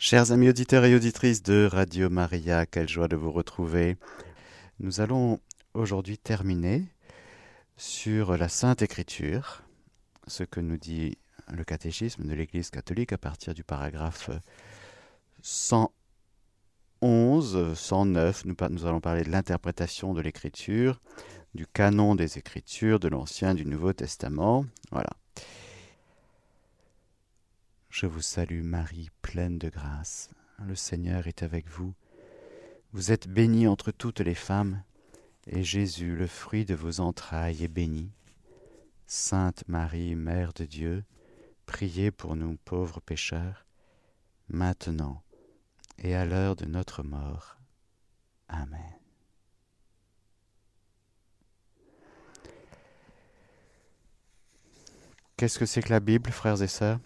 Chers amis auditeurs et auditrices de Radio Maria, quelle joie de vous retrouver. Nous allons aujourd'hui terminer sur la Sainte Écriture, ce que nous dit le catéchisme de l'Église catholique à partir du paragraphe 111, 109. Nous, nous allons parler de l'interprétation de l'Écriture, du canon des Écritures, de l'Ancien, du Nouveau Testament. Voilà. Je vous salue Marie, pleine de grâce. Le Seigneur est avec vous. Vous êtes bénie entre toutes les femmes, et Jésus, le fruit de vos entrailles, est béni. Sainte Marie, Mère de Dieu, priez pour nous pauvres pécheurs, maintenant et à l'heure de notre mort. Amen. Qu'est-ce que c'est que la Bible, frères et sœurs?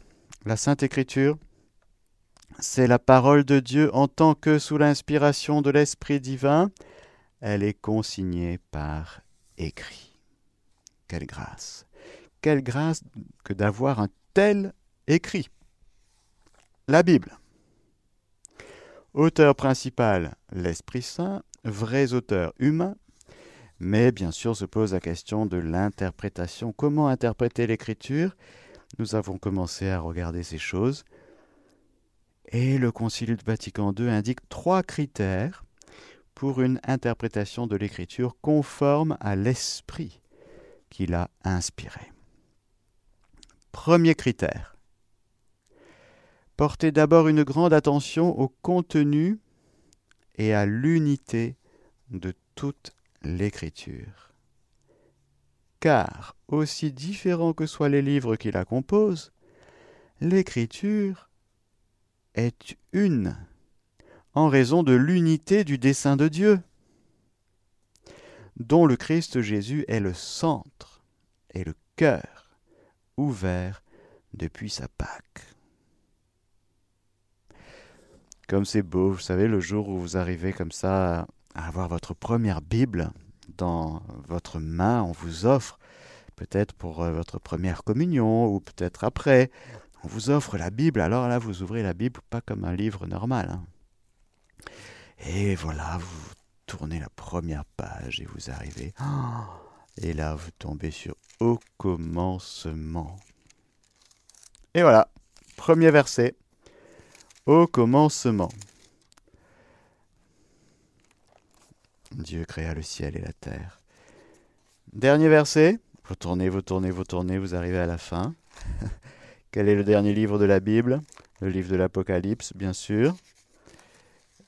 La Sainte Écriture, c'est la parole de Dieu en tant que sous l'inspiration de l'Esprit divin, elle est consignée par écrit. Quelle grâce. Quelle grâce que d'avoir un tel écrit. La Bible. Auteur principal, l'Esprit Saint, vrais auteurs humains, mais bien sûr se pose la question de l'interprétation. Comment interpréter l'Écriture? Nous avons commencé à regarder ces choses. Et le Concile de Vatican II indique trois critères pour une interprétation de l'écriture conforme à l'esprit qu'il a inspiré. Premier critère. Portez d'abord une grande attention au contenu et à l'unité de toute l'écriture car, aussi différents que soient les livres qui la composent, l'écriture est une, en raison de l'unité du dessein de Dieu, dont le Christ Jésus est le centre et le cœur ouvert depuis sa Pâque. Comme c'est beau, vous savez, le jour où vous arrivez comme ça à avoir votre première Bible, dans votre main, on vous offre, peut-être pour euh, votre première communion ou peut-être après, on vous offre la Bible. Alors là, vous ouvrez la Bible pas comme un livre normal. Hein. Et voilà, vous tournez la première page et vous arrivez. et là, vous tombez sur Au commencement. Et voilà, premier verset. Au commencement. Dieu créa le ciel et la terre. Dernier verset. Vous tournez, vous tournez, vous tournez, vous arrivez à la fin. Quel est le dernier livre de la Bible? Le livre de l'Apocalypse, bien sûr.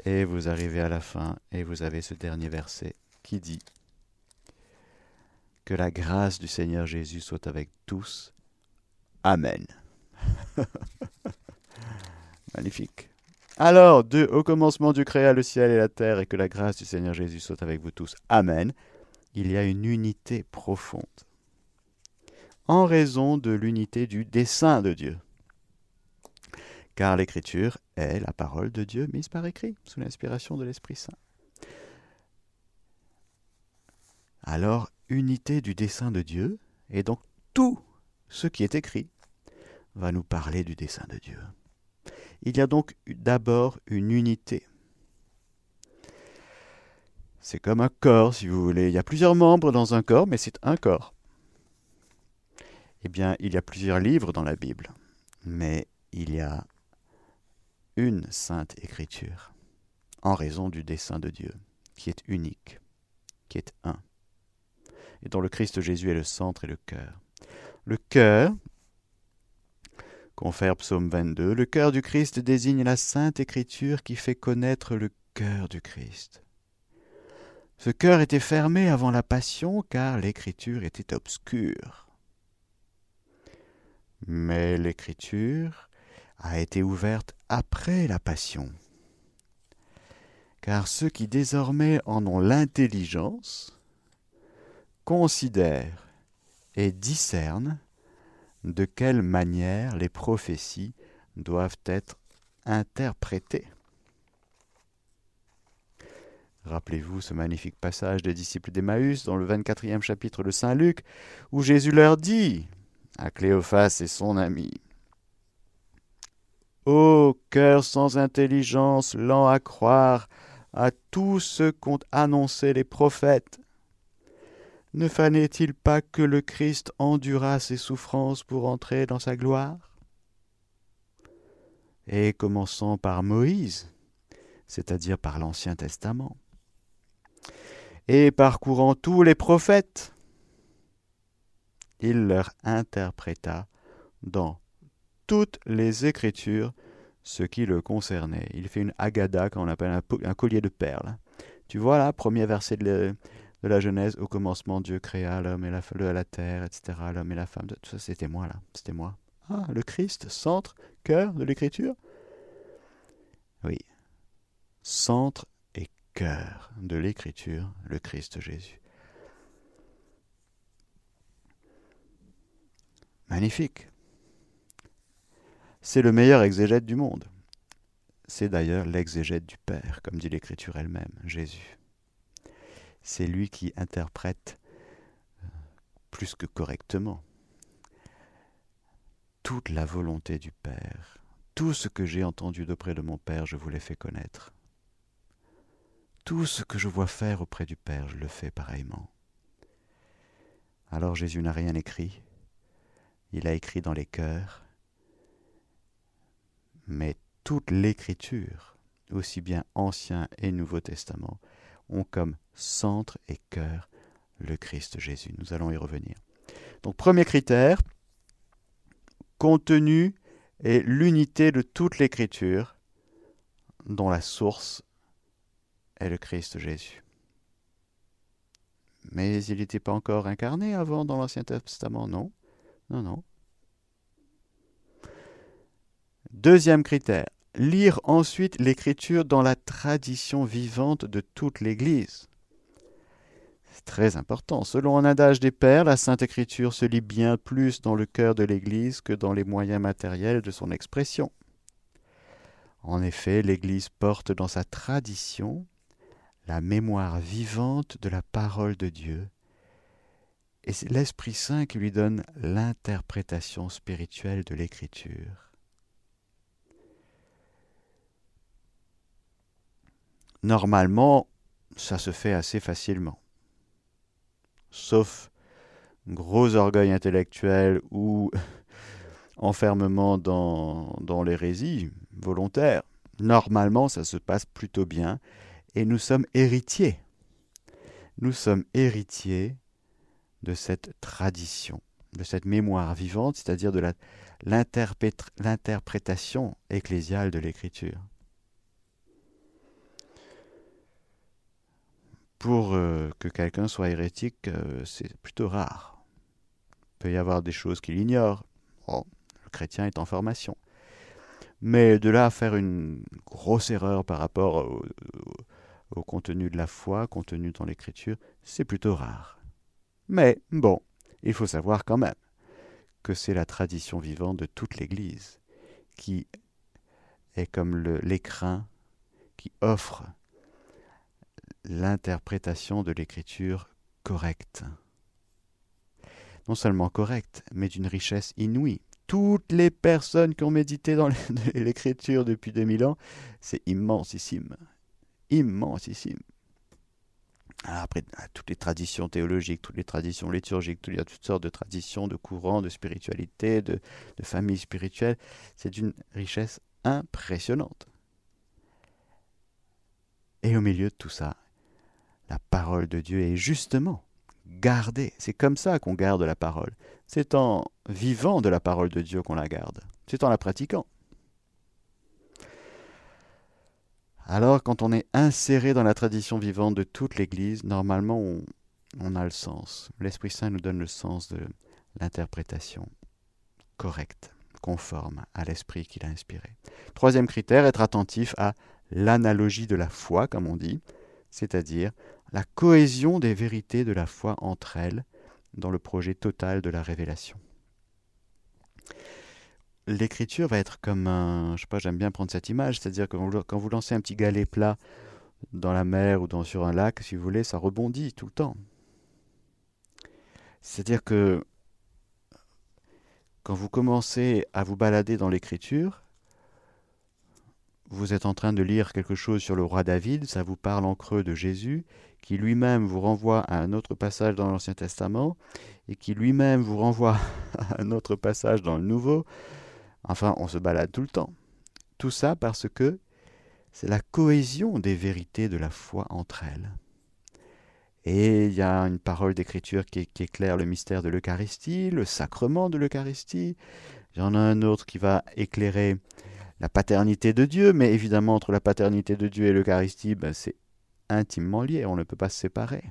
Et vous arrivez à la fin et vous avez ce dernier verset qui dit Que la grâce du Seigneur Jésus soit avec tous. Amen. Magnifique. Alors, au commencement du créa le ciel et la terre, et que la grâce du Seigneur Jésus soit avec vous tous. Amen. Il y a une unité profonde. En raison de l'unité du dessein de Dieu. Car l'écriture est la parole de Dieu mise par écrit, sous l'inspiration de l'Esprit Saint. Alors, unité du dessein de Dieu, et donc tout ce qui est écrit va nous parler du dessein de Dieu. Il y a donc d'abord une unité. C'est comme un corps, si vous voulez. Il y a plusieurs membres dans un corps, mais c'est un corps. Eh bien, il y a plusieurs livres dans la Bible, mais il y a une sainte écriture, en raison du dessein de Dieu, qui est unique, qui est un, et dont le Christ Jésus est le centre et le cœur. Le cœur, Confère psaume 22, le cœur du Christ désigne la sainte écriture qui fait connaître le cœur du Christ. Ce cœur était fermé avant la passion car l'écriture était obscure. Mais l'écriture a été ouverte après la passion. Car ceux qui désormais en ont l'intelligence considèrent et discernent de quelle manière les prophéties doivent être interprétées? Rappelez-vous ce magnifique passage des disciples d'Emmaüs dans le 24e chapitre de Saint Luc, où Jésus leur dit à Cléophas et son ami Ô cœur sans intelligence, lent à croire à tout ce qu'ont annoncé les prophètes. Ne fallait-il pas que le Christ endura ses souffrances pour entrer dans sa gloire? Et commençant par Moïse, c'est-à-dire par l'Ancien Testament, et parcourant tous les prophètes, il leur interpréta dans toutes les Écritures ce qui le concernait. Il fait une agada, qu'on appelle un, collier de perles. Tu vois là, premier verset de, de la Genèse, au commencement, Dieu créa l'homme et la, la terre, etc., l'homme et la femme. Tout ça, c'était moi, là. C'était moi. Ah, le Christ, centre, cœur de l'Écriture? Oui. Centre et cœur de l'Écriture, le Christ Jésus. Magnifique. C'est le meilleur exégète du monde. C'est d'ailleurs l'exégète du Père, comme dit l'Écriture elle-même, Jésus c'est lui qui interprète euh, plus que correctement toute la volonté du Père. Tout ce que j'ai entendu d'auprès de mon Père, je vous l'ai fait connaître. Tout ce que je vois faire auprès du Père, je le fais pareillement. Alors Jésus n'a rien écrit, il a écrit dans les cœurs, mais toute l'écriture, aussi bien Ancien et Nouveau Testament, ont comme centre et cœur le Christ Jésus. Nous allons y revenir. Donc premier critère, contenu et l'unité de toute l'écriture dont la source est le Christ Jésus. Mais il n'était pas encore incarné avant dans l'Ancien Testament, non Non, non. Deuxième critère, lire ensuite l'écriture dans la tradition vivante de toute l'Église. C'est très important. Selon un adage des pères, la Sainte Écriture se lit bien plus dans le cœur de l'Église que dans les moyens matériels de son expression. En effet, l'Église porte dans sa tradition la mémoire vivante de la parole de Dieu, et c'est l'Esprit Saint qui lui donne l'interprétation spirituelle de l'Écriture. Normalement, ça se fait assez facilement. Sauf gros orgueil intellectuel ou enfermement dans, dans l'hérésie volontaire. Normalement, ça se passe plutôt bien et nous sommes héritiers. Nous sommes héritiers de cette tradition, de cette mémoire vivante, c'est-à-dire de l'interprétation ecclésiale de l'Écriture. Pour euh, que quelqu'un soit hérétique, euh, c'est plutôt rare. Il peut y avoir des choses qu'il ignore. Le chrétien est en formation. Mais de là à faire une grosse erreur par rapport au contenu de la foi, contenu dans l'écriture, c'est plutôt rare. Mais bon, il faut savoir quand même que c'est la tradition vivante de toute l'Église qui est comme l'écrin qui offre l'interprétation de l'écriture correcte. Non seulement correcte, mais d'une richesse inouïe. Toutes les personnes qui ont médité dans l'écriture depuis 2000 ans, c'est immensissime. Immensissime. après, toutes les traditions théologiques, toutes les traditions liturgiques, il y a toutes sortes de traditions, de courants, de spiritualité, de, de familles spirituelles. C'est d'une richesse impressionnante. Et au milieu de tout ça, la parole de Dieu est justement gardée. C'est comme ça qu'on garde la parole. C'est en vivant de la parole de Dieu qu'on la garde. C'est en la pratiquant. Alors, quand on est inséré dans la tradition vivante de toute l'Église, normalement, on, a le sens. L'Esprit Saint nous donne le sens de l'interprétation correcte, conforme à l'Esprit qu'il a inspiré. Troisième critère, être attentif à l'analogie de la foi, comme on dit, c'est-à-dire la cohésion des vérités de la foi entre elles dans le projet total de la révélation. L'écriture va être comme un, je sais pas, j'aime bien prendre cette image, c'est-à-dire que quand vous lancez un petit galet plat dans la mer ou sur un lac, si vous voulez, ça rebondit tout le temps. C'est-à-dire que quand vous commencez à vous balader dans l'écriture, vous êtes en train de lire quelque chose sur le roi David, ça vous parle en creux de Jésus, qui lui-même vous renvoie à un autre passage dans l'Ancien Testament, et qui lui-même vous renvoie à un autre passage dans le Nouveau. Enfin, on se balade tout le temps. Tout ça parce que c'est la cohésion des vérités de la foi entre elles. Et il y a une parole d'écriture qui, éclaire le mystère de l'Eucharistie, le sacrement de l'Eucharistie. Il y en a un autre qui va éclairer la paternité de Dieu, mais évidemment entre la paternité de Dieu et l'Eucharistie, ben, c'est intimement lié, on ne peut pas se séparer.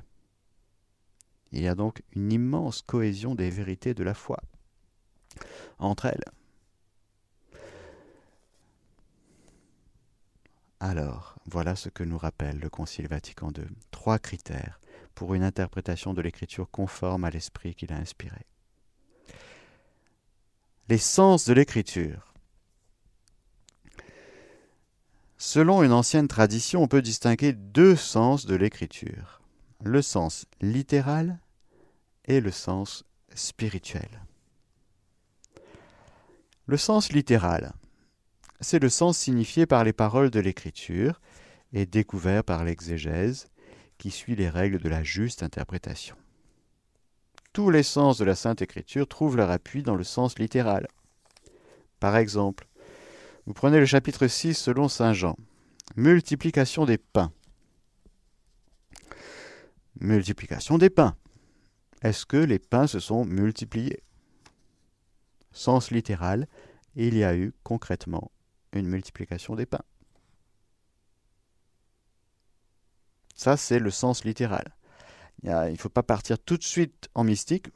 Il y a donc une immense cohésion des vérités de la foi entre elles. Alors, voilà ce que nous rappelle le Concile Vatican II. Trois critères pour une interprétation de l'écriture conforme à l'esprit qu'il a inspiré. Les sens de l'écriture. Selon une ancienne tradition, on peut distinguer deux sens de l'écriture, le sens littéral et le sens spirituel. Le sens littéral, c'est le sens signifié par les paroles de l'écriture et découvert par l'exégèse qui suit les règles de la juste interprétation. Tous les sens de la Sainte Écriture trouvent leur appui dans le sens littéral. Par exemple, vous prenez le chapitre 6 selon Saint Jean. Multiplication des pains. Multiplication des pains. Est-ce que les pains se sont multipliés? Sens littéral, il y a eu concrètement une multiplication des pains. Ça, c'est le sens littéral. Il ne faut pas partir tout de suite en mystique,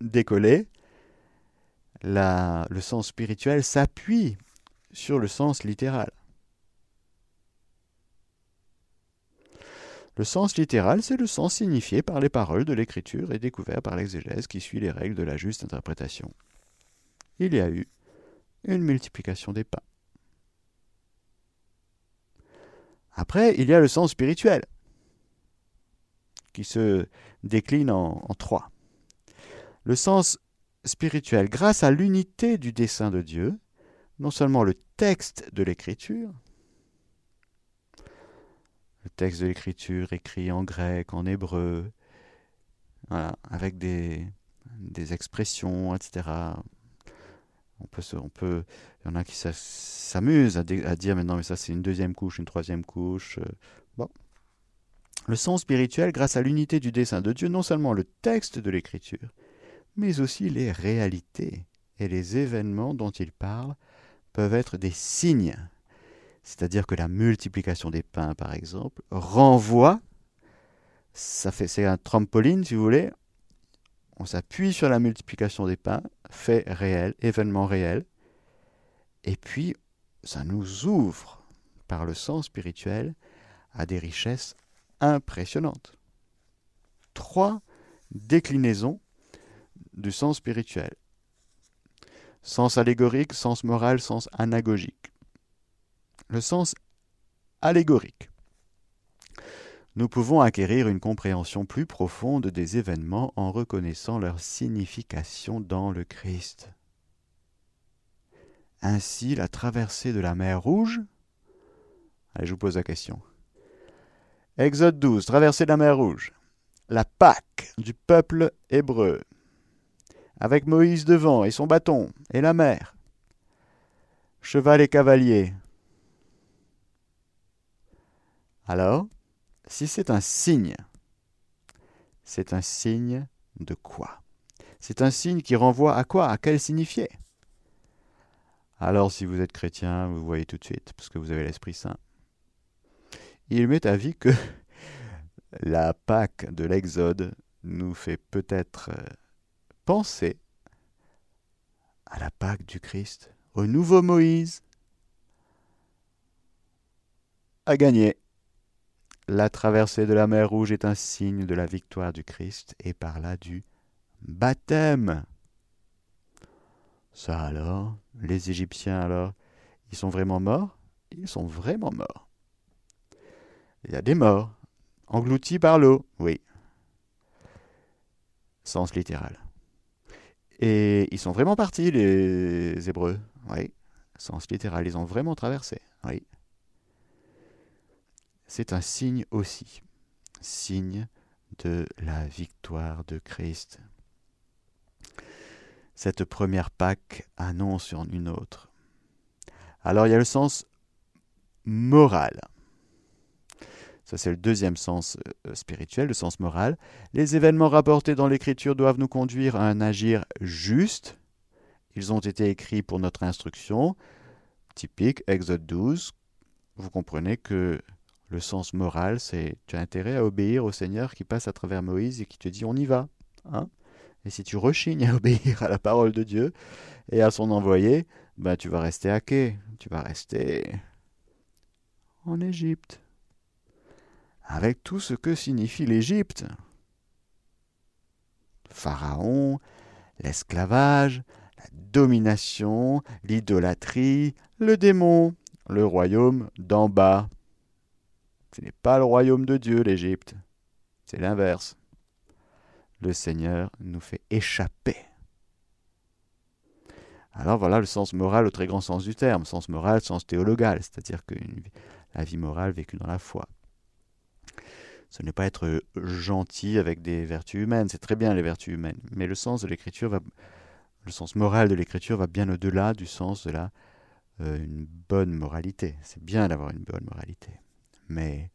décoller. le sens spirituel s'appuie sur le sens littéral. Le sens littéral, c'est le sens signifié par les paroles de l'écriture et découvert par l'exégèse qui suit les règles de la juste interprétation. Il y a eu une multiplication des pains. Après, il y a le sens spirituel, qui se décline en, trois. Le sens spirituel, grâce à l'unité du dessein de Dieu, non seulement le texte de l'écriture, le texte de l'écriture écrit en grec, en hébreu, avec des, expressions, etc. On peut, il y en a qui s'amusent à, dire maintenant, mais ça c'est une deuxième couche, une troisième couche. Euh, bon. Le sens spirituel, grâce à l'unité du dessein de Dieu, non seulement le texte de l'écriture, mais aussi les réalités et les événements dont il parle peuvent être des signes. C'est-à-dire que la multiplication des pains, par exemple, renvoie, ça fait, c'est un trampoline, si vous voulez, on s'appuie sur la multiplication des pains, fait réel, événement réel, et puis ça nous ouvre par le sens spirituel à des richesses impressionnantes. Trois déclinaisons du sens spirituel. Sens allégorique, sens moral, sens anagogique. Le sens allégorique nous pouvons acquérir une compréhension plus profonde des événements en reconnaissant leur signification dans le Christ. Ainsi, la traversée de la mer Rouge. Allez, je vous pose la question. Exode 12, traversée de la mer Rouge. La Pâque du peuple hébreu. Avec Moïse devant et son bâton, et la mer. Cheval et cavalier. Alors, si c'est un signe, c'est un signe de quoi? C'est un signe qui renvoie à quoi? À quel signifié? Alors si vous êtes chrétien, vous voyez tout de suite, parce que vous avez l'Esprit Saint. Il m'est avis que la Pâque de l'Exode nous fait peut-être euh, penser à la Pâque du Christ, au nouveau Moïse, à gagner. La traversée de la mer Rouge est un signe de la victoire du Christ et par là du baptême. Ça alors, les Égyptiens alors, ils sont vraiment morts? Ils sont vraiment morts. Il y a des morts, engloutis par l'eau, oui. Sens littéral. Et ils sont vraiment partis, les Hébreux, oui. Sens littéral, ils ont vraiment traversé. Oui. C'est un signe aussi, signe de la victoire de Christ. Cette première Pâque annonce une autre. Alors il y a le sens moral. Ça, c'est le deuxième sens euh, spirituel, le sens moral. Les événements rapportés dans l'Écriture doivent nous conduire à un agir juste. Ils ont été écrits pour notre instruction. Typique, Exode 12. Vous comprenez que le sens moral, c'est tu as intérêt à obéir au Seigneur qui passe à travers Moïse et qui te dit on y va. Hein? Et si tu rechignes à obéir à la parole de Dieu et à son envoyé, ben tu vas rester à quai, tu vas rester en Égypte avec tout ce que signifie l'Égypte. Pharaon, l'esclavage, la domination, l'idolâtrie, le démon, le royaume d'en bas. Ce n'est pas le royaume de Dieu, l'Égypte. C'est l'inverse. Le Seigneur nous fait échapper. Alors voilà le sens moral au très grand sens du terme, sens moral, sens théologal, c'est-à-dire que la vie morale vécue dans la foi. Ce n'est pas être gentil avec des vertus humaines, c'est très bien les vertus humaines, mais le sens de l'écriture va, le sens moral de l'écriture va bien au-delà du sens de la euh, une bonne moralité. C'est bien d'avoir une bonne moralité, mais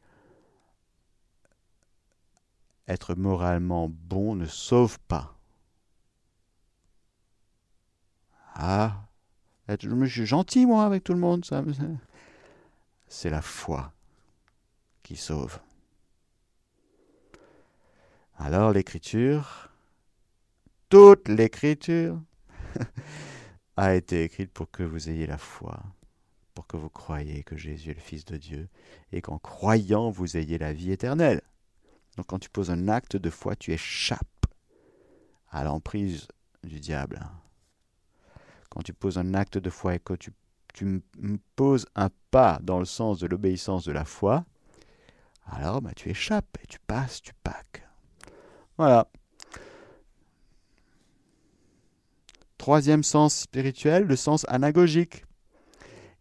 être moralement bon ne sauve pas. Ah, je suis gentil moi avec tout le monde, ça, c'est la foi qui sauve. Alors l'écriture, toute l'écriture, a été écrite pour que vous ayez la foi, pour que vous croyiez que Jésus est le Fils de Dieu, et qu'en croyant vous ayez la vie éternelle. Donc quand tu poses un acte de foi, tu échappes à l'emprise du diable. Quand tu poses un acte de foi et que tu, tu poses un pas dans le sens de l'obéissance de la foi, alors bah, tu échappes et tu passes, tu paques. Voilà. Troisième sens spirituel, le sens anagogique.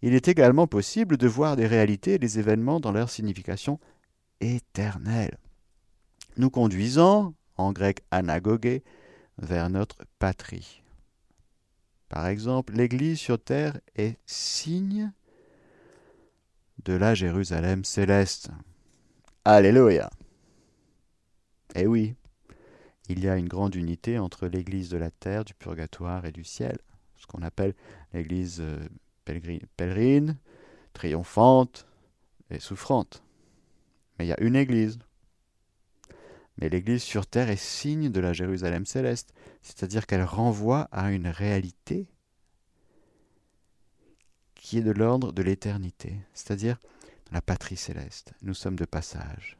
Il est également possible de voir des réalités et des événements dans leur signification éternelle, nous conduisant, en grec anagogé, vers notre patrie. Par exemple, l'Église sur terre est signe de la Jérusalem céleste. Alléluia. Eh oui, il y a une grande unité entre l'Église de la terre, du purgatoire et du ciel, ce qu'on appelle l'Église euh, pèlerine, triomphante et souffrante. Mais il y a une Église. Mais l'Église sur terre est signe de la Jérusalem céleste, c'est-à-dire qu'elle renvoie à une réalité qui est de l'ordre de l'éternité, c'est-à-dire la patrie céleste. Nous sommes de passage.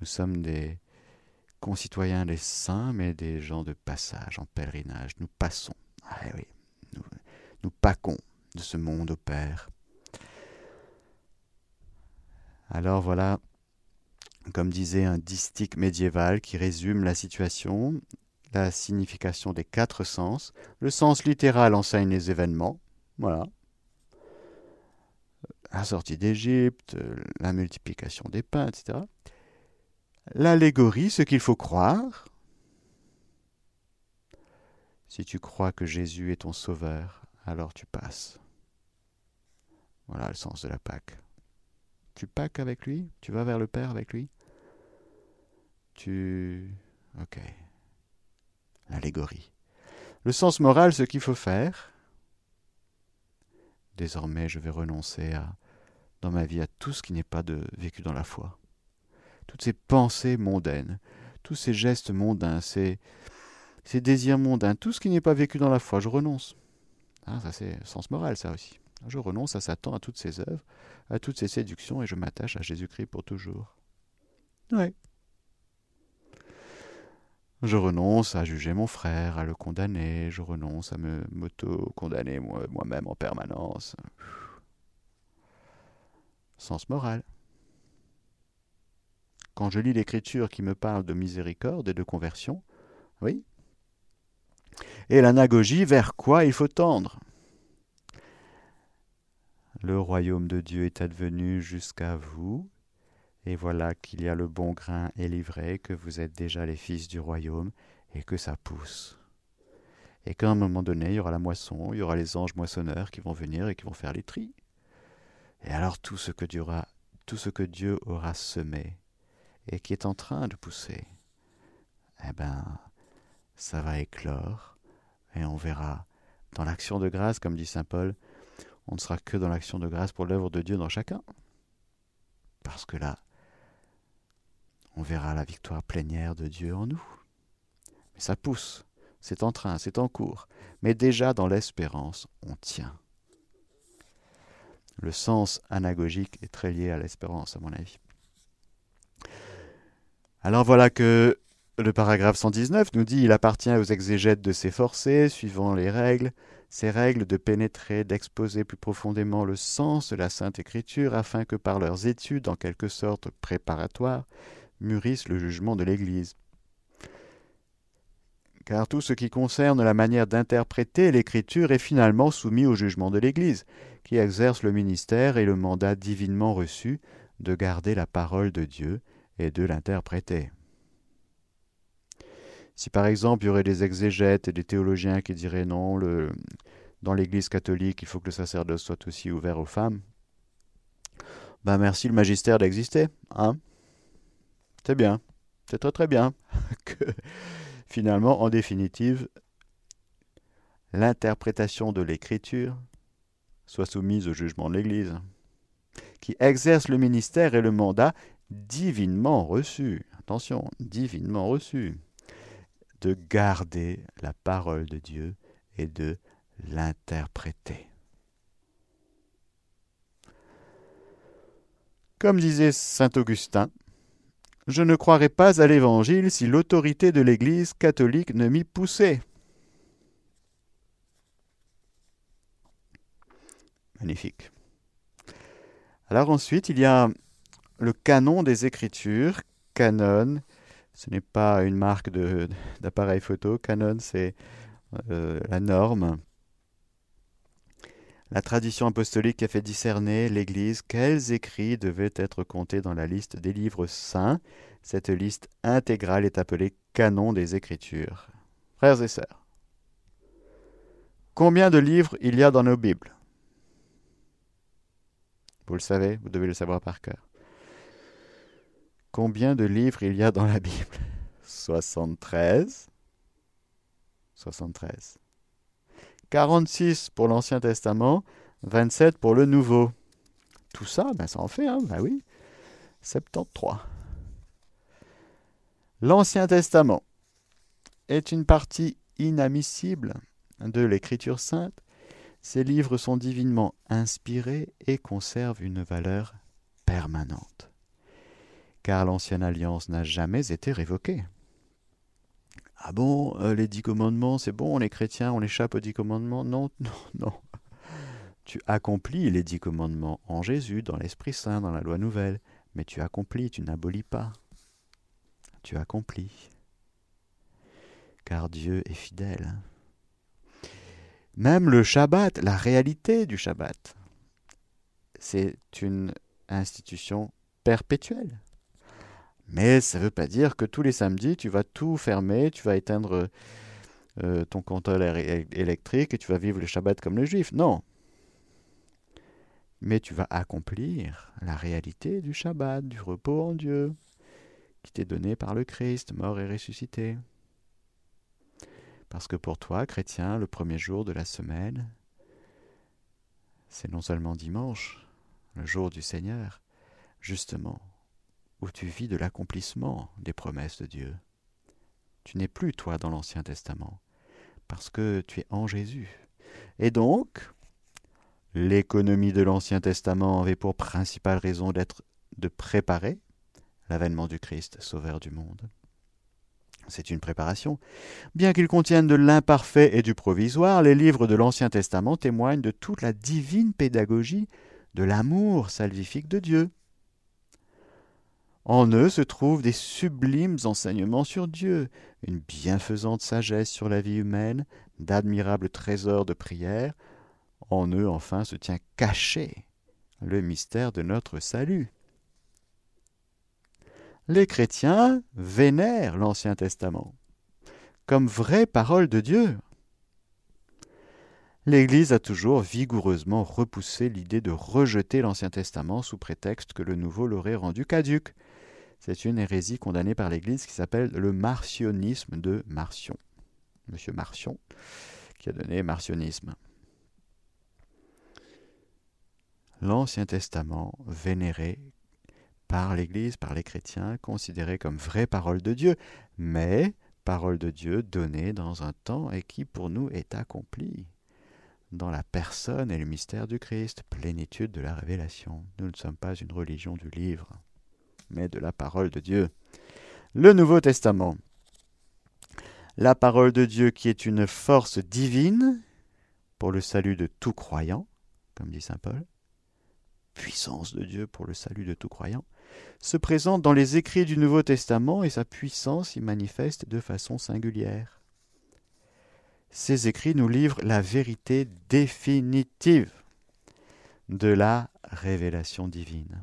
Nous sommes des, concitoyens des saints, mais des gens de passage, en pèlerinage. Nous passons. Ah oui, nous, nous paquons de ce monde au Père. Alors voilà, comme disait un distique médiéval qui résume la situation, la signification des quatre sens. Le sens littéral enseigne les événements. Voilà. La sortie d'Égypte, la multiplication des pains, etc. L'allégorie, ce qu'il faut croire. Si tu crois que Jésus est ton sauveur, alors tu passes. Voilà le sens de la Pâque. Tu Pâques avec lui? Tu vas vers le Père avec lui? Tu... Ok. L'allégorie. Le sens moral, ce qu'il faut faire. Désormais, je vais renoncer à, dans ma vie à tout ce qui n'est pas de vécu dans la foi toutes ces pensées mondaines, tous ces gestes mondains, ces, ces désirs mondains, tout ce qui n'est pas vécu dans la foi, je renonce. Ah, ça c'est sens moral, ça aussi. Je renonce à Satan, à toutes ses œuvres, à toutes ses séductions, et je m'attache à Jésus-Christ pour toujours. Oui. Je renonce à juger mon frère, à le condamner, je renonce à me m'auto-condamner moi-même en permanence. Sens moral quand je lis l'écriture qui me parle de miséricorde et de conversion, oui. Et l'anagogie vers quoi il faut tendre? Le royaume de Dieu est advenu jusqu'à vous, et voilà qu'il y a le bon grain et l'ivraie, que vous êtes déjà les fils du royaume, et que ça pousse. Et qu'à un moment donné, il y aura la moisson, il y aura les anges moissonneurs qui vont venir et qui vont faire les tris. Et alors tout ce que Dieu tout ce que Dieu aura semé et qui est en train de pousser, eh ben, ça va éclore et on verra dans l'action de grâce, comme dit saint Paul, on ne sera que dans l'action de grâce pour l'œuvre de Dieu dans chacun. Parce que là, on verra la victoire plénière de Dieu en nous. Mais ça pousse, c'est en train, c'est en cours. Mais déjà dans l'espérance, on tient. Le sens anagogique est très lié à l'espérance, à mon avis. Alors voilà que le paragraphe 119 nous dit il appartient aux exégètes de s'efforcer, suivant les règles, ces règles de pénétrer, d'exposer plus profondément le sens de la Sainte Écriture, afin que par leurs études, en quelque sorte préparatoires, mûrissent le jugement de l'Église. Car tout ce qui concerne la manière d'interpréter l'Écriture est finalement soumis au jugement de l'Église, qui exerce le ministère et le mandat divinement reçu de garder la parole de Dieu et de l'interpréter. Si par exemple il y aurait des exégètes et des théologiens qui diraient non, le, dans l'Église catholique, il faut que le sacerdoce soit aussi ouvert aux femmes, ben merci le magistère d'exister, hein C'est bien, c'est très très bien que finalement, en définitive, l'interprétation de l'Écriture soit soumise au jugement de l'Église, qui exerce le ministère et le mandat divinement reçu. Attention, divinement reçu de garder la parole de Dieu et de l'interpréter. Comme disait saint Augustin, je ne croirais pas à l'Évangile si l'autorité de l'Église catholique ne m'y poussait. Magnifique. Alors ensuite, il y a le canon des Écritures, canon, ce n'est pas une marque d'appareil photo. Canon, c'est euh, la norme. La tradition apostolique a fait discerner l'Église quels écrits devaient être comptés dans la liste des livres saints. Cette liste intégrale est appelée canon des Écritures. Frères et sœurs, combien de livres il y a dans nos Bibles? Vous le savez, vous devez le savoir par cœur. Combien de livres il y a dans la Bible? 73. 73. 46 pour l'Ancien Testament, 27 pour le Nouveau. Tout ça, ben ça en fait, hein, ben oui. 73. L'Ancien Testament est une partie inadmissible de l'Écriture sainte. Ces livres sont divinement inspirés et conservent une valeur permanente car l'ancienne alliance n'a jamais été révoquée. Ah bon, euh, les dix commandements, c'est bon, les chrétiens, on échappe aux dix commandements? Non, non, non. Tu accomplis les dix commandements en Jésus, dans l'Esprit Saint, dans la loi nouvelle, mais tu accomplis, tu n'abolis pas. Tu accomplis. Car Dieu est fidèle. Même le Shabbat, la réalité du Shabbat, c'est une institution perpétuelle. Mais ça ne veut pas dire que tous les samedis, tu vas tout fermer, tu vas éteindre euh, ton compteur électrique et tu vas vivre le Shabbat comme les Juifs. Non. Mais tu vas accomplir la réalité du Shabbat, du repos en Dieu, qui t'est donné par le Christ, mort et ressuscité. Parce que pour toi, chrétien, le premier jour de la semaine, c'est non seulement dimanche, le jour du Seigneur, justement, où tu vis de l'accomplissement des promesses de Dieu. Tu n'es plus toi dans l'Ancien Testament, parce que tu es en Jésus. Et donc, l'économie de l'Ancien Testament avait pour principale raison d'être de préparer l'avènement du Christ, sauveur du monde. C'est une préparation. Bien qu'ils contiennent de l'imparfait et du provisoire, les livres de l'Ancien Testament témoignent de toute la divine pédagogie de l'amour salvifique de Dieu. En eux se trouvent des sublimes enseignements sur Dieu, une bienfaisante sagesse sur la vie humaine, d'admirables trésors de prière. En eux, enfin, se tient caché le mystère de notre salut. Les chrétiens vénèrent l'Ancien Testament comme vraie parole de Dieu. L'Église a toujours vigoureusement repoussé l'idée de rejeter l'Ancien Testament sous prétexte que le Nouveau l'aurait rendu caduque. C'est une hérésie condamnée par l'Église qui s'appelle le marcionisme de Marcion. Monsieur Marcion, qui a donné marcionisme. L'Ancien Testament, vénéré par l'Église, par les chrétiens, considéré comme vraie parole de Dieu, mais parole de Dieu donnée dans un temps et qui pour nous est accomplie dans la personne et le mystère du Christ, plénitude de la révélation. Nous ne sommes pas une religion du livre, mais de la parole de Dieu. Le Nouveau Testament. La parole de Dieu qui est une force divine pour le salut de tout croyant, comme dit Saint Paul, puissance de Dieu pour le salut de tout croyant, se présente dans les écrits du Nouveau Testament et sa puissance y manifeste de façon singulière. Ces écrits nous livrent la vérité définitive de la révélation divine.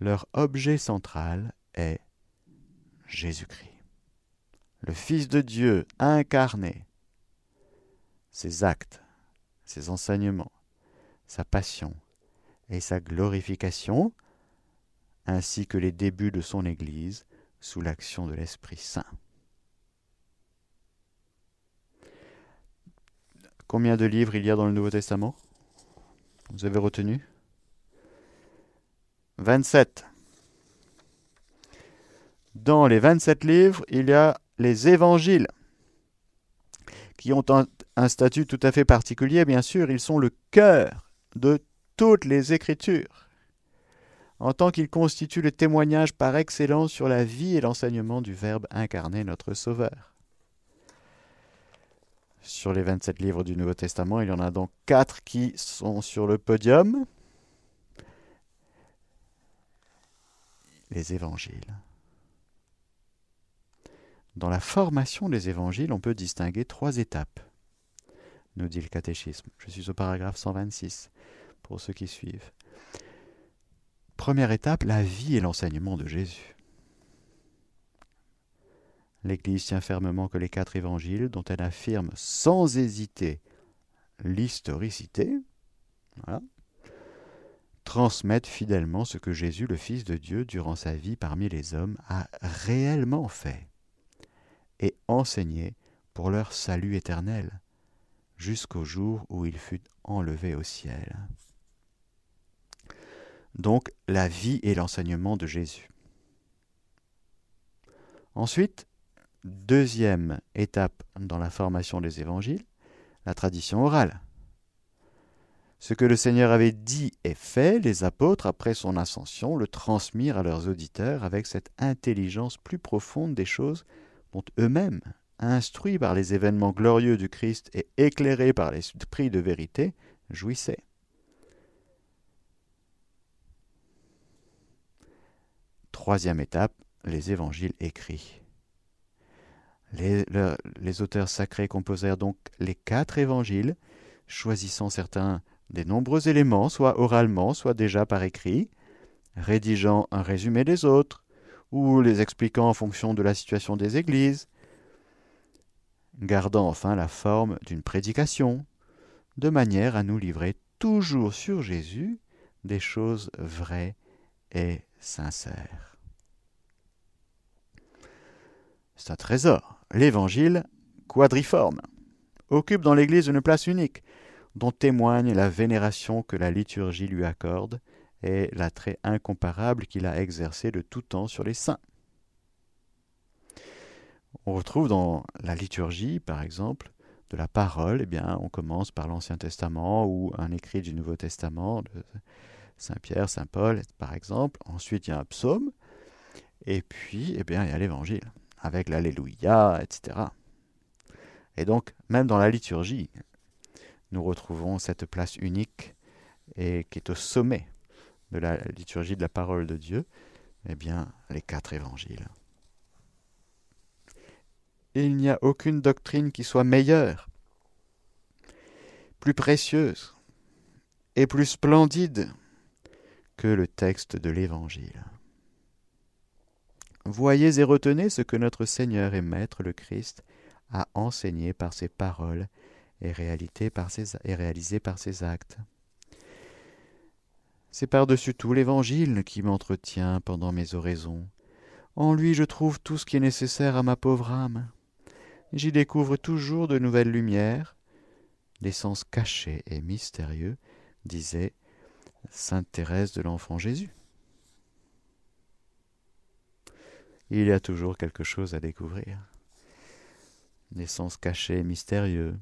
Leur objet central est Jésus-Christ, le Fils de Dieu incarné. Ses actes, ses enseignements, sa passion et sa glorification ainsi que les débuts de son Église sous l'action de l'Esprit Saint. Combien de livres il y a dans le Nouveau Testament? Vous avez retenu? 27. Dans les 27 livres, il y a les évangiles, qui ont un, statut tout à fait particulier, bien sûr, ils sont le cœur de toutes les Écritures en tant qu'il constitue le témoignage par excellence sur la vie et l'enseignement du Verbe incarné, notre Sauveur. Sur les 27 livres du Nouveau Testament, il y en a donc quatre qui sont sur le podium. Les évangiles. Dans la formation des évangiles, on peut distinguer trois étapes, nous dit le catéchisme. Je suis au paragraphe 126 pour ceux qui suivent. Première étape, la vie et l'enseignement de Jésus. L'Église tient fermement que les quatre évangiles, dont elle affirme sans hésiter l'historicité, transmettent fidèlement ce que Jésus, le Fils de Dieu, durant sa vie parmi les hommes, a réellement fait et enseigné pour leur salut éternel, jusqu'au jour où il fut enlevé au ciel donc la vie et l'enseignement de Jésus. Ensuite, deuxième étape dans la formation des évangiles, la tradition orale. Ce que le Seigneur avait dit et fait, les apôtres, après son ascension, le transmirent à leurs auditeurs avec cette intelligence plus profonde des choses dont eux-mêmes, instruits par les événements glorieux du Christ et éclairés par l'esprit de vérité, jouissaient. Troisième étape, les évangiles écrits. Les, les, auteurs sacrés composèrent donc les quatre évangiles, choisissant certains des nombreux éléments, soit oralement, soit déjà par écrit, rédigeant un résumé des autres, ou les expliquant en fonction de la situation des églises, gardant enfin la forme d'une prédication, de manière à nous livrer toujours sur Jésus des choses vraies et sincère. C'est un trésor. L'Évangile, quadriforme, occupe dans l'Église une place unique, dont témoigne la vénération que la liturgie lui accorde et l'attrait incomparable qu'il a exercé de tout temps sur les saints. On retrouve dans la liturgie, par exemple, de la parole, eh bien, on commence par l'Ancien Testament ou un écrit du Nouveau Testament, Saint Pierre, Saint Paul, par exemple. Ensuite, il y a un psaume. Et puis, eh bien, il y a l'évangile, avec l'Alléluia, etc. Et donc, même dans la liturgie, nous retrouvons cette place unique et qui est au sommet de la liturgie de la parole de Dieu, eh bien, les quatre évangiles. Il n'y a aucune doctrine qui soit meilleure, plus précieuse est plus splendide que le texte de l'Évangile. Voyez et retenez ce que notre Seigneur et Maître le Christ a enseigné par ses paroles et réalisé par ses actes. C'est par-dessus tout l'Évangile qui m'entretient pendant mes oraisons. En lui je trouve tout ce qui est nécessaire à ma pauvre âme. J'y découvre toujours de nouvelles lumières, des sens cachés et mystérieux, disait Sainte Thérèse de l'Enfant Jésus. Il y a toujours quelque chose à découvrir. Des sens cachés et mystérieux.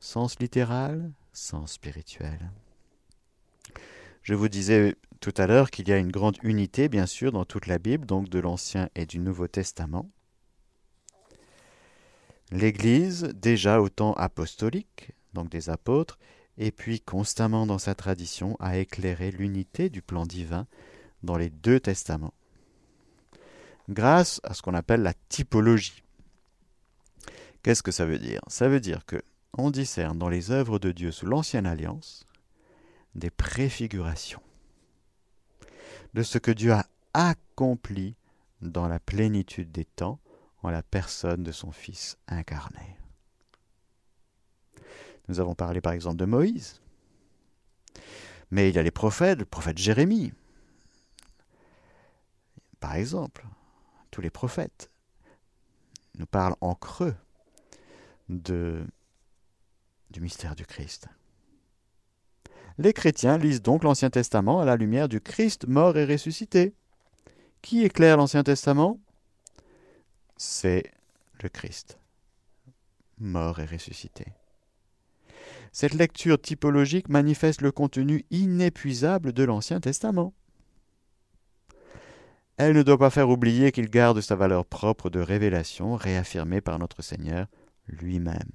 Sens littéral, sens spirituel. Je vous disais tout à l'heure qu'il y a une grande unité, bien sûr, dans toute la Bible, donc de l'Ancien et du Nouveau Testament. L'Église, déjà au temps apostolique, donc des apôtres, et puis constamment dans sa tradition, a éclairé l'unité du plan divin dans les deux testaments, grâce à ce qu'on appelle la typologie. Qu'est-ce que ça veut dire? Ça veut dire que on discerne dans les œuvres de Dieu sous l'ancienne alliance des préfigurations de ce que Dieu a accompli dans la plénitude des temps en la personne de son Fils incarné. Nous avons parlé par exemple de Moïse, mais il y a les prophètes, le prophète Jérémie, par exemple, tous les prophètes nous parlent en creux de, mystère du Christ. Les chrétiens lisent donc l'Ancien Testament à la lumière du Christ mort et ressuscité. Qui éclaire l'Ancien Testament? C'est le Christ, mort et ressuscité. Cette lecture typologique manifeste le contenu inépuisable de l'Ancien Testament. Elle ne doit pas faire oublier qu'il garde sa valeur propre de révélation réaffirmée par notre Seigneur lui-même.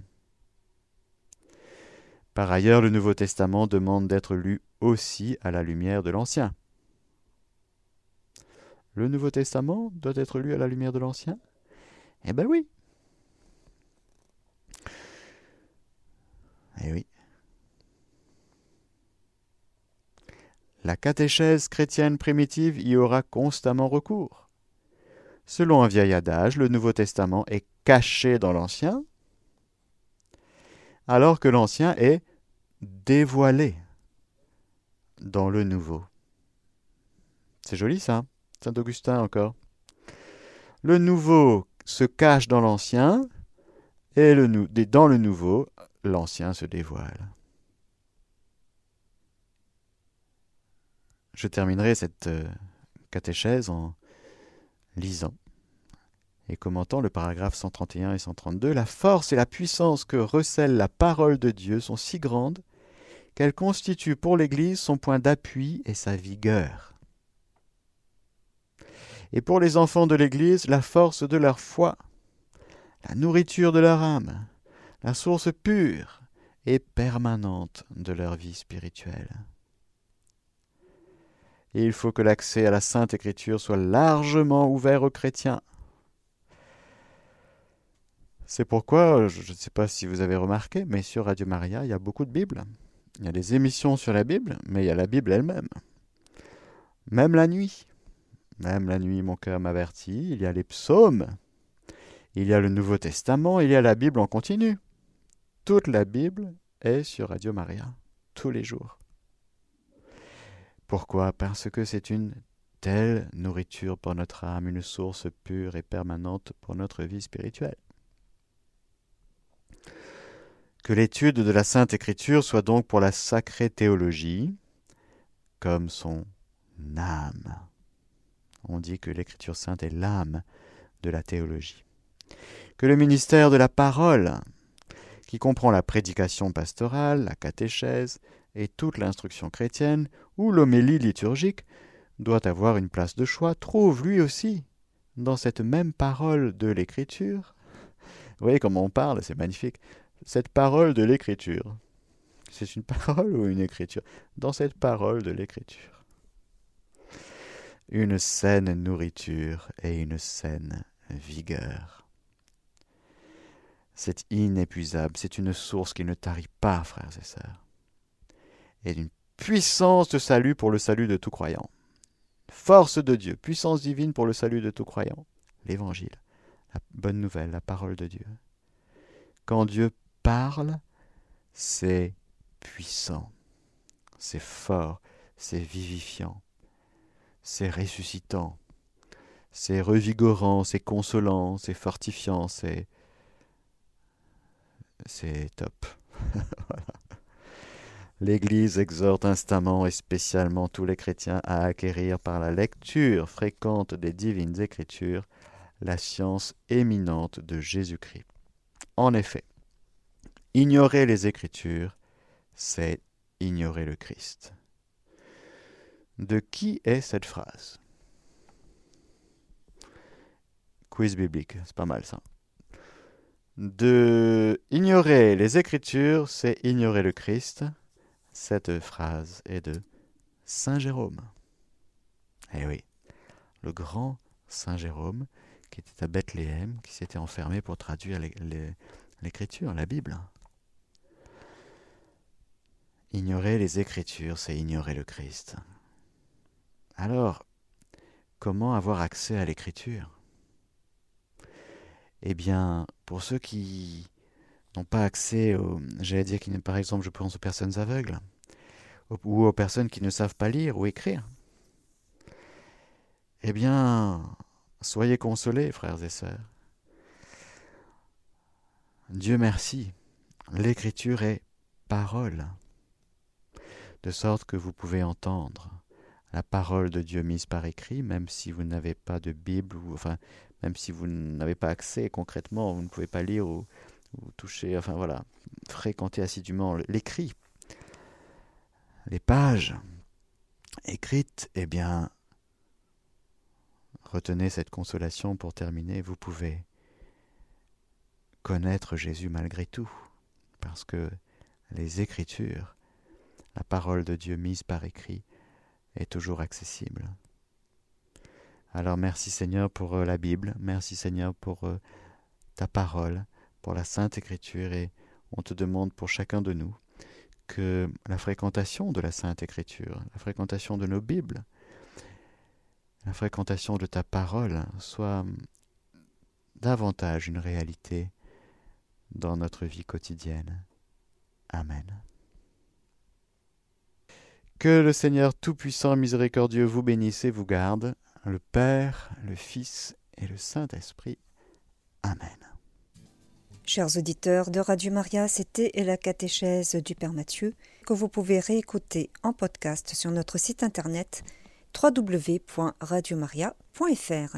Par ailleurs, le Nouveau Testament demande d'être lu aussi à la lumière de l'Ancien. Le Nouveau Testament doit être lu à la lumière de l'Ancien? Eh ben oui. Eh oui. La catéchèse chrétienne primitive y aura constamment recours. Selon un vieil adage, le Nouveau Testament est caché dans l'Ancien, alors que l'Ancien est dévoilé dans le Nouveau. C'est joli ça, Saint Augustin encore. Le Nouveau se cache dans l'ancien, et dans le nouveau, l'ancien se dévoile. Je terminerai cette euh, catéchèse en lisant et commentant le paragraphe 131 et 132. La force et la puissance que recèle la parole de Dieu sont si grandes qu'elles constituent pour l'Église son point d'appui et sa vigueur et pour les enfants de l'Église la force de leur foi, la nourriture de leur âme, la source pure et permanente de leur vie spirituelle. Il faut que l'accès à la Sainte Écriture soit largement ouvert aux chrétiens. C'est pourquoi, je ne sais pas si vous avez remarqué, mais sur Radio Maria, il y a beaucoup de Bibles. Il y a des émissions sur la Bible, mais il y a la Bible elle-même. Même la nuit. Même la nuit, mon cœur m'avertit. Il y a les psaumes. Il y a le Nouveau Testament. Il y a la Bible en continu. Toute la Bible est sur Radio Maria, tous les jours. Pourquoi? Parce que c'est une telle nourriture pour notre âme, une source pure et permanente pour notre vie spirituelle. Que l'étude de la Sainte Écriture soit donc pour la sacrée théologie comme son âme. On dit que l'Écriture sainte est l'âme de la théologie. Que le ministère de la parole, qui comprend la prédication pastorale, la catéchèse et toute l'instruction chrétienne, ou l'homélie liturgique, doit avoir une place de choix, trouve lui aussi, dans cette même parole de l'Écriture. Vous voyez comment on parle, c'est magnifique. Cette parole de l'Écriture. C'est une parole ou une écriture? Dans cette parole de l'Écriture une saine nourriture et une saine vigueur. C'est inépuisable, c'est une source qui ne tarit pas, frères et sœurs. et d'une puissance de salut pour le salut de tout croyant. Force de Dieu, puissance divine pour le salut de tout croyant. L'évangile, la bonne nouvelle, la parole de Dieu. Quand Dieu parle, c'est puissant, c'est fort, c'est vivifiant, c'est ressuscitant, c'est revigorant, c'est consolant, c'est fortifiant, c'est c'est top. L'Église exhorte instamment et spécialement tous les chrétiens à acquérir par la lecture fréquente des divines écritures la science éminente de Jésus-Christ. En effet, ignorer les écritures, c'est ignorer le Christ. De qui est cette phrase? Quiz biblique, c'est pas mal ça. De ignorer les Écritures, c'est ignorer le Christ. Cette phrase est de Saint Jérôme. Eh oui, le grand Saint Jérôme qui était à Bethléem, qui s'était enfermé pour traduire l'Écriture, la Bible. Ignorer les Écritures, c'est ignorer le Christ. Alors, comment avoir accès à l'Écriture? Eh bien, pour ceux qui n'ont pas accès, j'allais dire, qui, par exemple, je pense aux personnes aveugles, ou aux personnes qui ne savent pas lire ou écrire, eh bien, soyez consolés, frères et sœurs. Dieu merci, l'Écriture est parole de sorte que vous pouvez entendre la parole de Dieu mise par écrit, même si vous n'avez pas de Bible, ou même si vous n'avez pas accès concrètement, vous ne pouvez pas lire ou, toucher, enfin voilà, fréquenter assidûment l'écrit, les pages écrites, eh bien, retenez cette consolation pour terminer, vous pouvez connaître Jésus malgré tout, parce que les Écritures la parole de Dieu mise par écrit est toujours accessible. Alors merci Seigneur pour euh, la Bible, merci Seigneur pour euh, ta parole, pour la Sainte Écriture, et on te demande pour chacun de nous que la fréquentation de la Sainte Écriture, la fréquentation de nos Bibles, la fréquentation de ta parole soit davantage une réalité dans notre vie quotidienne. Amen. Que le Seigneur Tout-Puissant Miséricordieux vous bénisse et vous garde, le Père, le Fils et le Saint-Esprit. Amen. Chers auditeurs de Radio Maria, c'était la catéchèse du Père Mathieu que vous pouvez réécouter en podcast sur notre site internet www.radiomaria.fr.